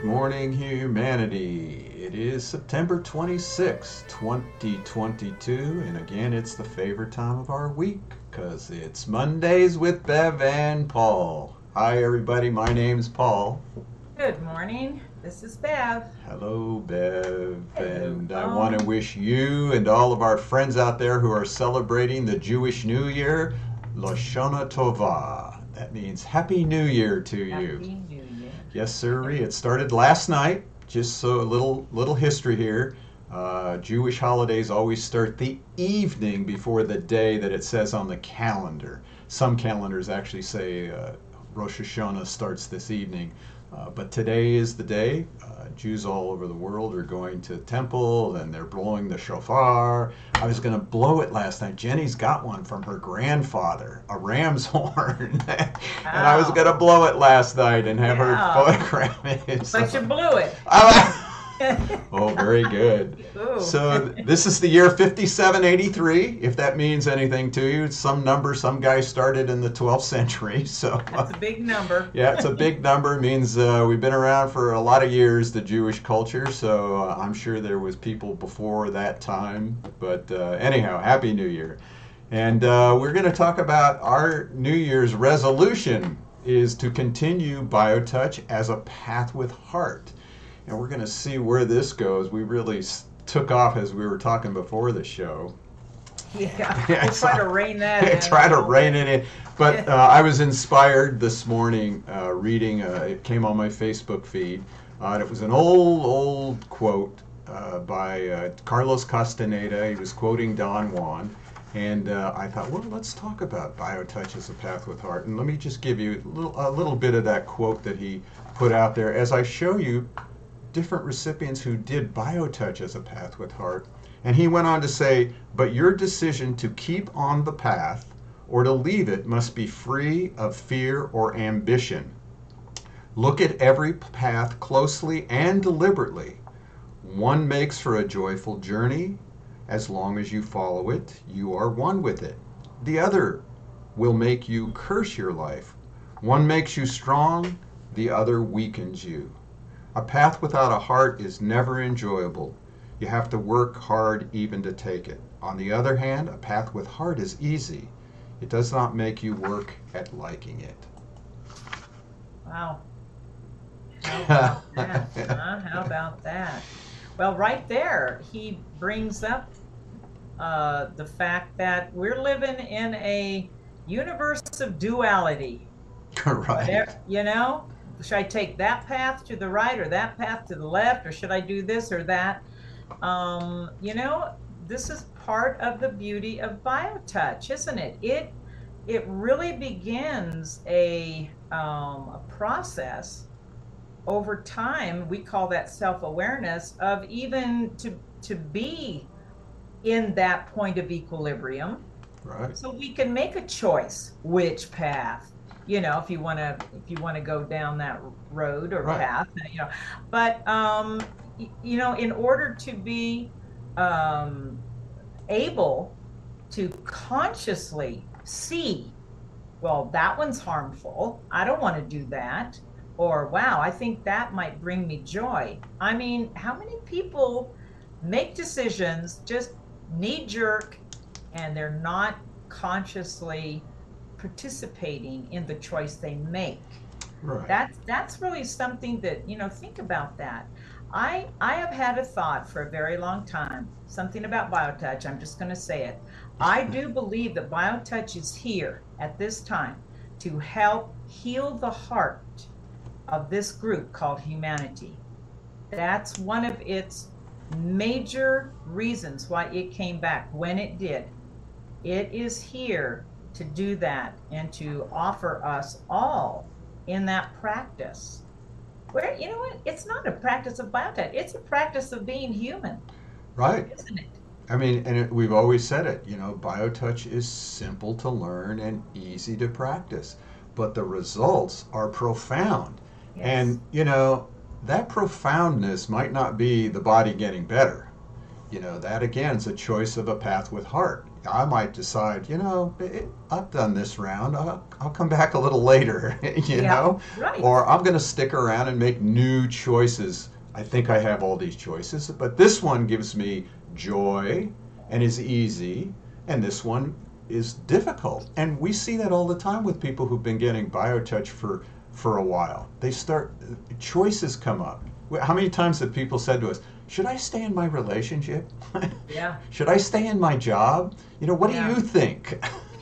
Good morning, humanity. It is September 26, 2022, and again, it's the favorite time of our week because it's Mondays with Bev and Paul. Hi, everybody. My name's Paul. Good morning. This is Bev. Hello, Bev. Hello, and I want to wish you and all of our friends out there who are celebrating the Jewish New Year, Lashana Tova. That means Happy New Year to you. Happy New Year. Yes, sir. It started last night. Just so a little little history here. Uh, Jewish holidays always start the evening before the day that it says on the calendar. Some calendars actually say uh, Rosh Hashanah starts this evening, uh, but today is the day. Uh, Jews all over the world are going to temple and they're blowing the shofar. I was going to blow it last night. Jenny's got one from her grandfather, a ram's horn, and I was going to blow it last night and have her photograph it. So- But you blew it. oh, very good. Ooh. So this is the year 5783, if that means anything to you. It's some number some guy started in the 12th century. So That's a big number. yeah, it's a big number. It means uh, we've been around for a lot of years, the Jewish culture. So uh, I'm sure there was people before that time. But uh, anyhow, Happy New Year. And uh, we're going to talk about our New Year's resolution is to continue BioTouch as a path with heart. And we're going to see where this goes. We really s- took off as we were talking before the show. Yeah. Yeah, We'll try to rein that in. try to little rein it in. But uh, I was inspired this morning uh, reading. Uh, it came on my Facebook feed, uh, and it was an old, old quote uh, by uh, Carlos Castaneda. He was quoting Don Juan, and uh, I thought, well, let's talk about BioTouch as a path with heart. And let me just give you a little, a little bit of that quote that he put out there as I show you different recipients who did BioTouch as a path with heart. And he went on to say, but your decision to keep on the path or to leave it must be free of fear or ambition. Look at every path closely and deliberately. One makes for a joyful journey. As long as you follow it, you are one with it. The other will make you curse your life. One makes you strong, the other weakens you. A path without a heart is never enjoyable. You have to work hard even to take it. On the other hand, a path with heart is easy. It does not make you work at liking it. Wow. How about that? huh? How about that? Well, right there, he brings up uh, the fact that we're living in a universe of duality. right. There, you know, should I take that path to the right or that path to the left, or should I do this or that? Um, you know, this is part of the beauty of BioTouch, isn't it? It it really begins a um, a process over time. We call that self awareness of even to to be in that point of equilibrium Right. so we can make a choice which path you know if you want to if you want to go down that road or Right. path you know but um y- you know in order to be um able to consciously see well that one's harmful i don't want to do that or wow i think that might bring me joy i mean how many people make decisions just knee jerk and they're not consciously participating in the choice they make. Right. that's that's really something that you know think about that. I i have had a thought for a very long time something about biotouch i'm just going to say it. I do believe that biotouch is here at this time to help heal the heart of this group called humanity. That's one of its major reasons why it came back when it did. It is here to do that and to offer us all in that practice. Where you know what? It's not a practice of BioTouch. It's a practice of being human, Right. isn't it? I mean, and it, we've always said it, you know, BioTouch is simple to learn and easy to practice, but the results are profound. Yes. And, you know, that profoundness might not be the body getting better. You know, that again is a choice of a path with heart. I might decide, you know, it, I've done this round. I'll, I'll come back a little later, you Yeah, know, right. or I'm going to stick around and make new choices. I think I have all these choices, but this one gives me joy and is easy, and this one is difficult. And we see that all the time with people who've been getting BioTouch for for a while. They start uh, choices come up. How many times have people said to us, "Should I stay in my relationship? Yeah. Should I stay in my job? You know, what Yeah. do you think?"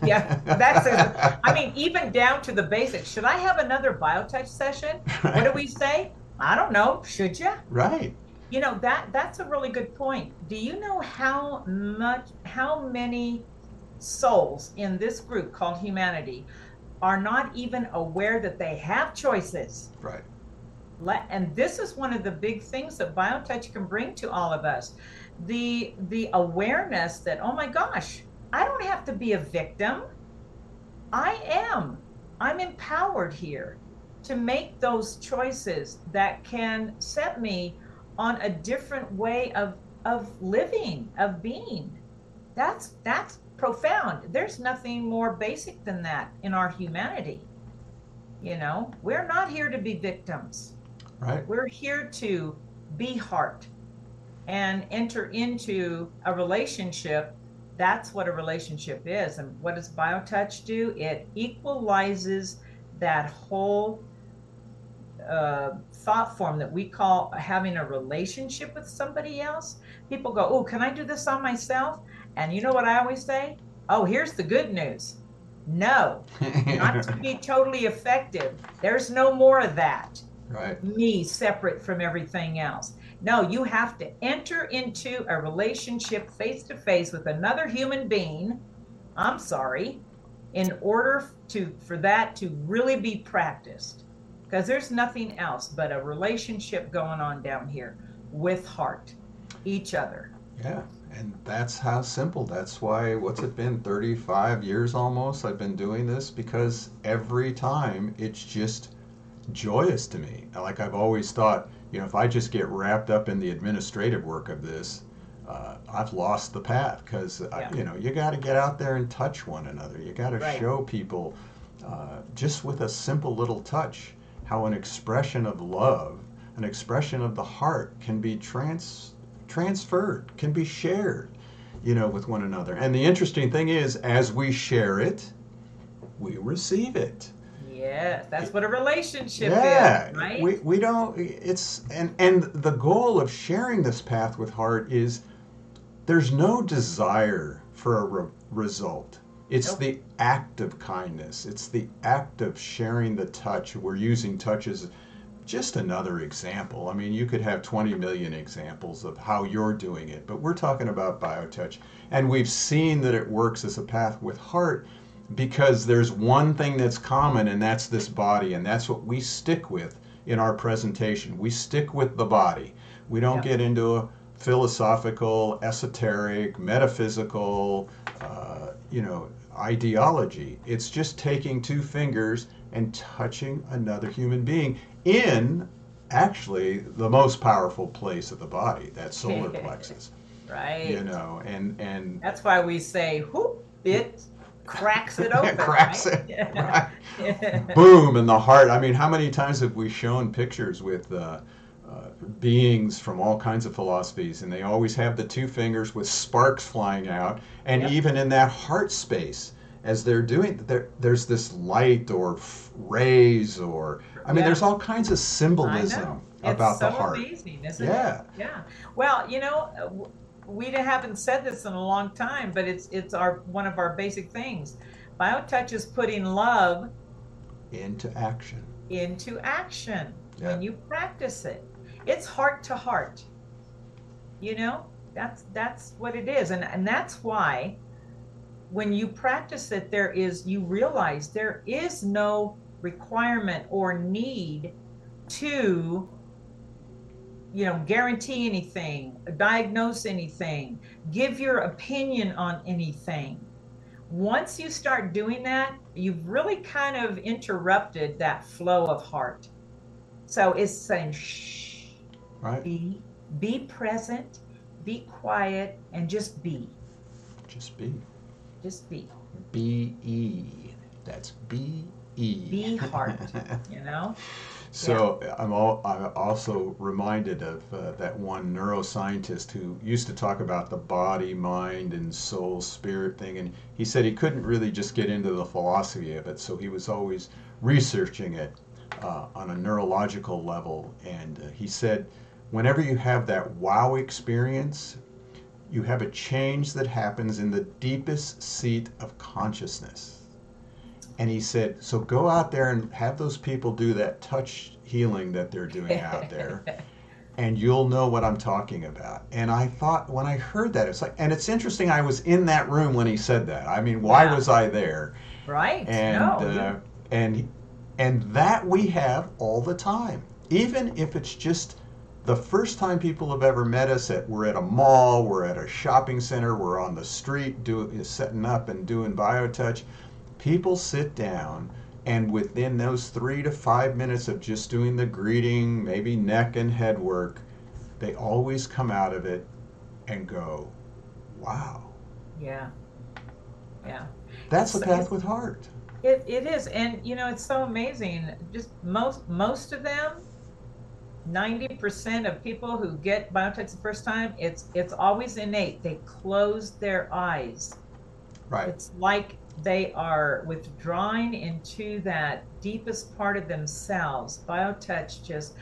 Yeah, that's it. I mean, even down to the basics. Should I have another biotouch session? What do we say? I don't know. Should you? right. You know that that's a really good point. Do you know how much how many souls in this group called humanity are not even aware that they have choices? Right. Let, and this is one of the big things that biotouch can bring to all of us. The the awareness that oh my gosh i don't have to be a victim. I am. I'm empowered here to make those choices that can set me on a different way of of living of being. That's that's profound. There's nothing more basic than that in our humanity. You know we're not here to be victims Right. we're here to be heart and enter into a relationship. That's what a relationship is. And what does BioTouch do? It equalizes that whole uh, thought form that we call having a relationship with somebody else. People go, Oh, can I do this on myself? And you know what I always say? Oh, here's the good news. No, not to be totally effective. There's no more of that right. me separate from everything else. No, you have to enter into a relationship face to face with another human being. I'm sorry, in order to for that to really be practiced. Because there's nothing else but a relationship going on down here with heart, each other. Yeah. And that's how simple. That's why, what's it been, 35 years almost? I've been doing this because every time it's just joyous to me. Like I've always thought, you know, if I just get wrapped up in the administrative work of this, uh, I've lost the path because, Yeah. you know, you got to get out there and touch one another. You got to Right. show people uh, just with a simple little touch how an expression of love, an expression of the heart can be trans transferred, can be shared, you know, with one another. And the interesting thing is, as we share it, we receive it. Yes, that's what a relationship Yeah, is, right? we, we don't. It's and and the goal of sharing this path with heart is there's no desire for a re- result. It's Nope. the act of kindness. It's the act of sharing the touch. We're using touch as just another example. I mean, you could have 20 million examples of how you're doing it, but we're talking about biotouch. And we've seen that it works as a path with heart because there's one thing that's common, and that's this body, and that's what we stick with in our presentation. We stick with the body. We don't Yeah. get into a philosophical, esoteric, metaphysical, uh, you know, ideology. It's just taking two fingers and touching another human being in actually the most powerful place of the body, that solar plexus. right. You know, and and That's why we say, whoop, it cracks it open. cracks right? it, right. boom in the heart. I mean, how many times have we shown pictures with uh, uh, beings from all kinds of philosophies, and they always have the two fingers with sparks flying out, and Yep. even in that heart space, as they're doing, there, there's this light or f- rays, or I mean, Yeah. there's all kinds of symbolism about it's the heart. amazing, isn't Yeah. it? Yeah. Well, you know, uh, we haven't said this in a long time, but it's it's our one of our basic things. BioTouch is putting love Into action. into action Yeah. when you practice it. It's heart to heart. You know, that's that's what it is, and and that's why when you practice it, there is you realize there is no requirement or need to you know guarantee anything diagnose anything give your opinion on anything once you start doing that you've really kind of interrupted that flow of heart so it's saying shh Right? be be present be quiet and just be Just be. Just be. B E. That's B E. Be heart. You know. So I'm, all, I'm also reminded of uh, that one neuroscientist who used to talk about the body, mind, and soul, spirit thing, and he said he couldn't really just get into the philosophy of it, so he was always researching it uh, on a neurological level. And uh, he said, whenever you have that wow experience, you have a change that happens in the deepest seat of consciousness and he said, so go out there and have those people do that touch healing that they're doing out there. and you'll know what I'm talking about. And I thought when I heard that, it's like, and it's interesting. I was in that room when he said that. I mean, why Yeah. was I there? Right. And no. uh, and and that we have all the time, even if it's just the first time people have ever met us at we're at a mall, we're at a shopping center, we're on the street doing setting up and doing biotouch. People sit down and within those three to five minutes of just doing the greeting, maybe neck and head work, they always come out of it and go, Wow, yeah. Yeah. that's a So path with heart. It, it is, and you know it's so amazing. Just most most of them, ninety percent of people who get biotouch the first time, it's it's always innate. They close their eyes. Right. It's like they are withdrawing into that deepest part of themselves. Biotouch just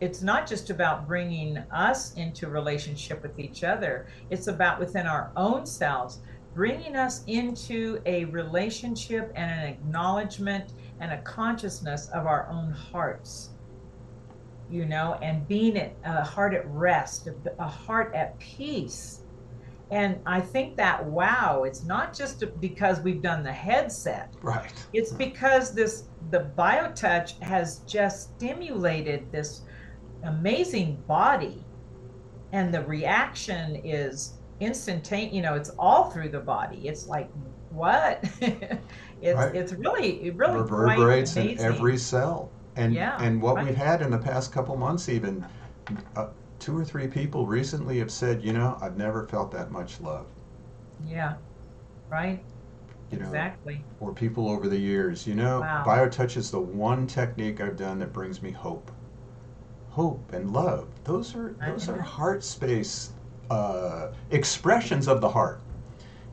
it's not just about bringing us into relationship with each other. It's about within our own selves bringing us into a relationship and an acknowledgement and a consciousness of our own hearts you know and being at a heart at rest a, a heart at peace and i think that wow it's not just because we've done the headset Right. it's because this the biotouch has just stimulated this amazing body and the reaction is instantaneous you know it's all through the body it's like what it's Right. it's really it really reverberates in every cell. And Yeah, and what right. we've had in the past couple months, even uh, two or three people recently have said, you know, I've never felt that much love. yeah right You know, exactly or people over the years, you know, Wow. BioTouch is the one technique I've done that brings me hope. Hope and love. Those are those are heart space uh, expressions of the heart.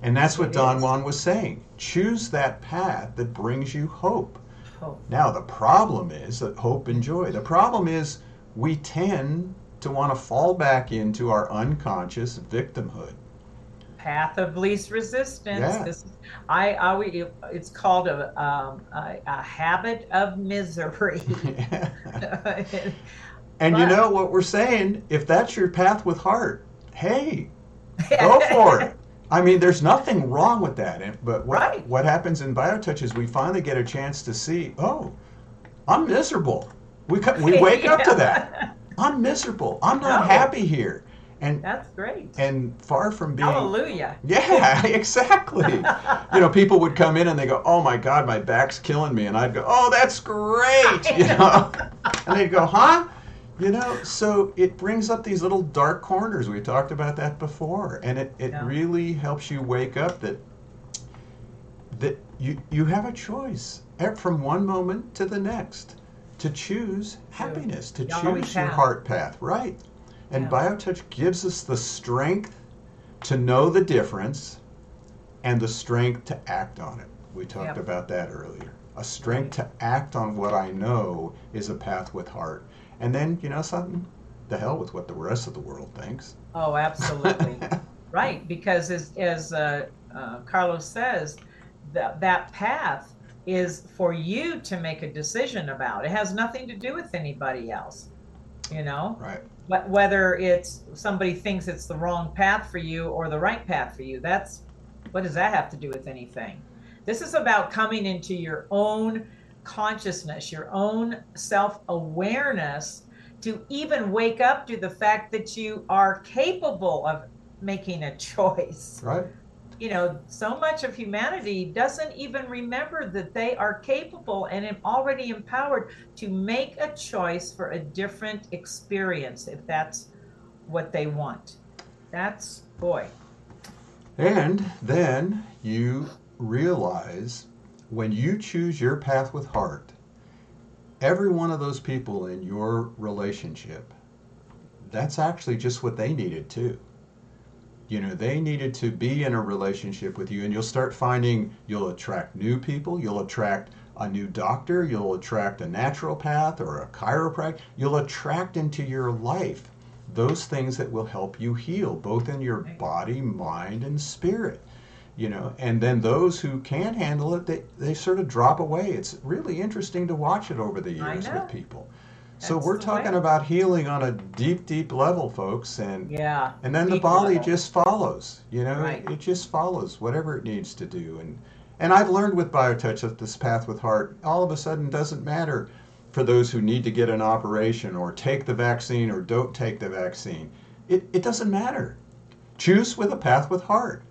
And that's what It Don is. Juan was saying. Choose that path that brings you hope. hope Now, the problem is that hope and joy. The problem is we tend to want to fall back into our unconscious victimhood. path of least resistance. Yeah. This is, I, I, we- it's called a, um, a, a habit of misery. and you know what we're saying? If that's your path with heart, hey, go for it. I mean, there's nothing wrong with that. But what, Right. what happens in BioTouch is we finally get a chance to see, oh, I'm miserable. We, we wake up to that. I'm miserable. I'm not No. happy here. And That's great. and far from being Hallelujah. Yeah, exactly. you know, people would come in and they go, "Oh my God, my back's killing me," and I'd go, "Oh, that's great," you know, and they'd go, "Huh?" You know, so it brings up these little dark corners. We talked about that before, and it, it Yeah. really helps you wake up that that you you have a choice eh, from one moment to the next to choose happiness, to choose your heart path, right? And Yeah. BioTouch gives us the strength to know the difference and the strength to act on it. We talked Yep. about that earlier. A strength to act on what I know is a path with heart. And then, you know something? The hell with what the rest of the world thinks. Oh, absolutely. right. Because as, as uh, uh, Carlos says, that, that path is for you to make a decision about. It has nothing to do with anybody else. You know, right. Wh- whether it's somebody thinks it's the wrong path for you or the right path for you, that's what does that have to do with anything? This is about coming into your own consciousness, your own self awareness to even wake up to the fact that you are capable of making a choice. Right. You know, so much of humanity doesn't even remember that they are capable and already empowered to make a choice for a different experience if that's what they want. That's, boy, And then you realize when you choose your path with heart, every one of those people in your relationship, that's actually just what they needed too. You know, they needed to be in a relationship with you, and you'll start finding you'll attract new people, you'll attract a new doctor, you'll attract a naturopath or a chiropractor, you'll attract into your life those things that will help you heal, both in your body, mind, and spirit you know and then those who can't handle it they, they sort of drop away. It's really interesting to watch it over the years with people so That's we're talking way. about healing on a deep deep level folks and Yeah. and then the body level. just follows you know Right. it just follows whatever it needs to do and and i've learned with biotouch that this path with heart all of a sudden doesn't matter for those who need to get an operation or take the vaccine or don't take the vaccine it, it doesn't matter choose with a path with heart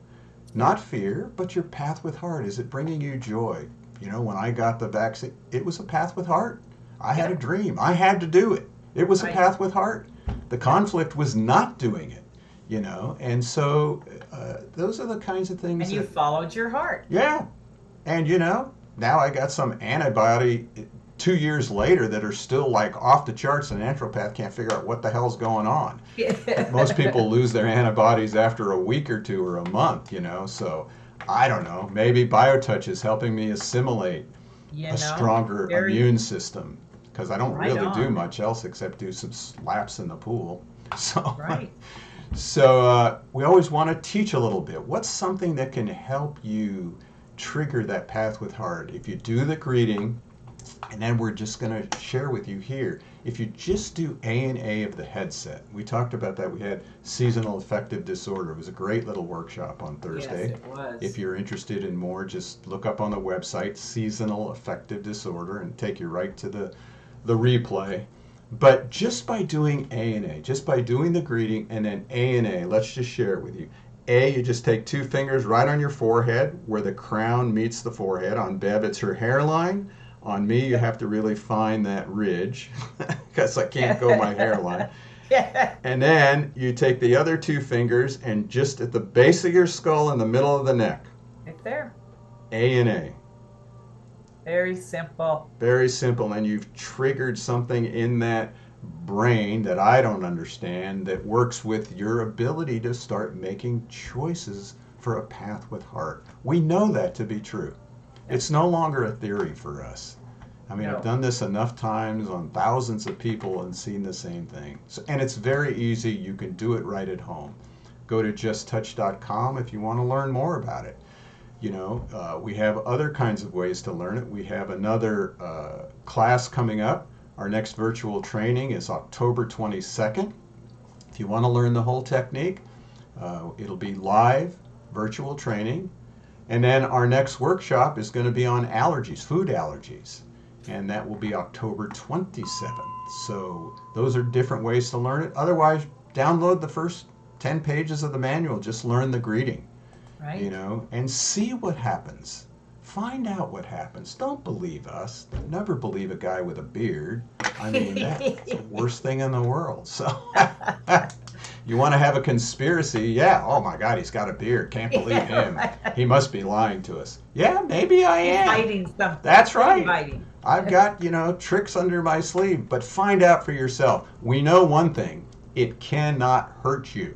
not fear, but your path with heart. Is it bringing you joy? You know, when I got the vaccine, it was a path with heart. I had a dream. I had to do it. It was a Right. path with heart. The conflict was not doing it, you know, and so uh, those are the kinds of things And you that, followed your heart. yeah. And you know, now I got some antibody two years later that are still like off the charts, and naturopath can't figure out what the hell's going on most people lose their antibodies after a week or two or a month, you know. So I don't know. Maybe BioTouch is helping me assimilate you a know, stronger very- immune system because I don't Right really do much else except do some laps in the pool. So Right. so uh, we always want to teach a little bit. What's something that can help you trigger that path with heart? If you do the greeting, and then we're just going to share with you here. If you just do A and A of the headset, we talked about that. We had seasonal affective disorder. It was a great little workshop on Thursday. Yes, it was. If you're interested in more, just look up on the website seasonal affective disorder and take you right to the the replay. But just by doing A and A, just by doing the greeting and then A and A, let's just share it with you. A, you just take two fingers right on your forehead where the crown meets the forehead. On Bev, it's her hairline. On me, you have to really find that ridge because I can't go my hairline. And then you take the other two fingers and just at the base of your skull in the middle of the neck, right there. A and A. Very simple. Very simple. And you've triggered something in that brain that I don't understand that works with your ability to start making choices for a path with heart. We know that to be true. It's no longer a theory for us. I mean, No. I've done this enough times on thousands of people and seen the same thing. So, and it's very easy. You can do it right at home. Go to justtouch.com if you want to learn more about it you know uh, we have other kinds of ways to learn it. We have another uh, class coming up. Our next virtual training is october 22nd if you want to learn the whole technique uh, it'll be live virtual training. And then our next workshop is going to be on allergies food allergies. And that will be october 27th so those are different ways to learn it. Otherwise download the first 10 pages of the manual. Just learn the greeting Right. you know, and see what happens. Find out what happens. Don't believe us. Never believe a guy with a beard. I mean, that's the worst thing in the world. So, you want to have a conspiracy? Yeah. Oh my God, he's got a beard. Can't believe him. He must be lying to us. Yeah, maybe I am. He's hiding something. That's right. Hiding. I've got, you know, tricks under my sleeve, but find out for yourself. We know one thing it cannot hurt you.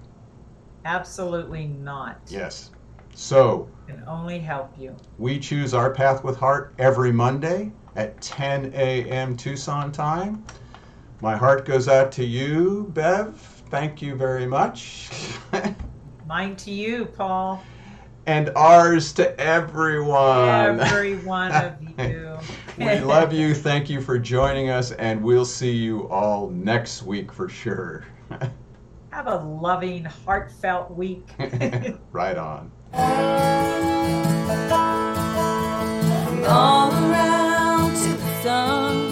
Absolutely not. Yes. So, Can only help you. We choose our path with heart every Monday at 10 a.m. Tucson time. My heart goes out to you, Bev. Thank you very much. Mine to you, Paul. and ours to everyone. Every one of you. we love you. Thank you for joining us, and we'll see you all next week for sure. Have a loving, heartfelt week. right on. From all around to the sun,